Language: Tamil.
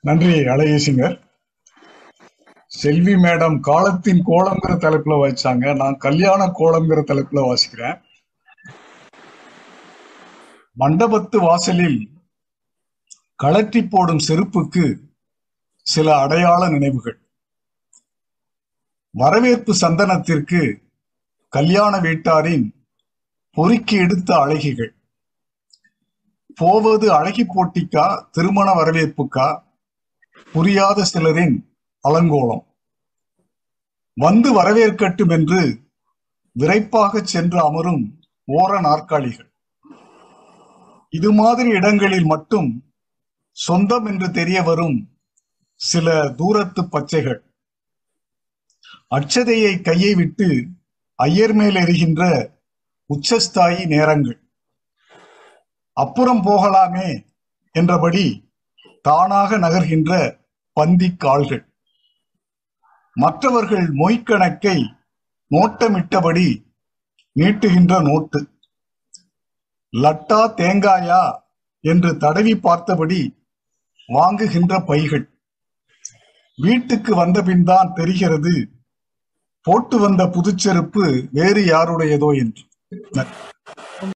நன்றி அழகேசிங்கர் செல்வி மேடம் காலத்தின் கோலங்கிற தலைப்புல வாசிச்சாங்க. நான் கல்யாண கோலங்கிற தலைப்புல வாசிக்கிறேன். மண்டபத்து வாசலில் கழற்றி போடும் செருப்புக்கு சில அடையாள நினைவுகள். வரவேற்பு சந்தனத்திற்கு கல்யாண வீட்டாரின் பொறுக்கி எடுத்த அழகிகள். போவது அழகி போட்டிக்கா திருமண வரவேற்புக்கா? புரியாத சிலரின் அலங்கோலம். வந்து வரவேற்கட்டும் என்று விரைப்பாக சென்று அமரும் ஓர நாற்காலிகள். இது மாதிரி இடங்களில் மட்டும் சொந்தம் என்று தெரிய வரும் சில தூரத்து பச்சைகள். அச்சதையை கையை விட்டு ஐயர் மேல் எறிகின்ற உச்சஸ்தாயி நேரங்கள். அப்புறம் போகலாமே என்றபடி தானாக நகர்கின்ற பந்தி கால்கள். மற்றவர்கள் மொய்க்கணக்கை நோட்டமிட்டபடி நீட்டுகின்ற நோட்டு. லட்டா தேங்காயா என்று தடவி பார்த்தபடி வாங்குகின்ற பைகள். வீட்டுக்கு வந்தபின் தான் தெரிகிறது போட்டு வந்த புதுச்செருப்பு வேறு யாருடையதோ என்று.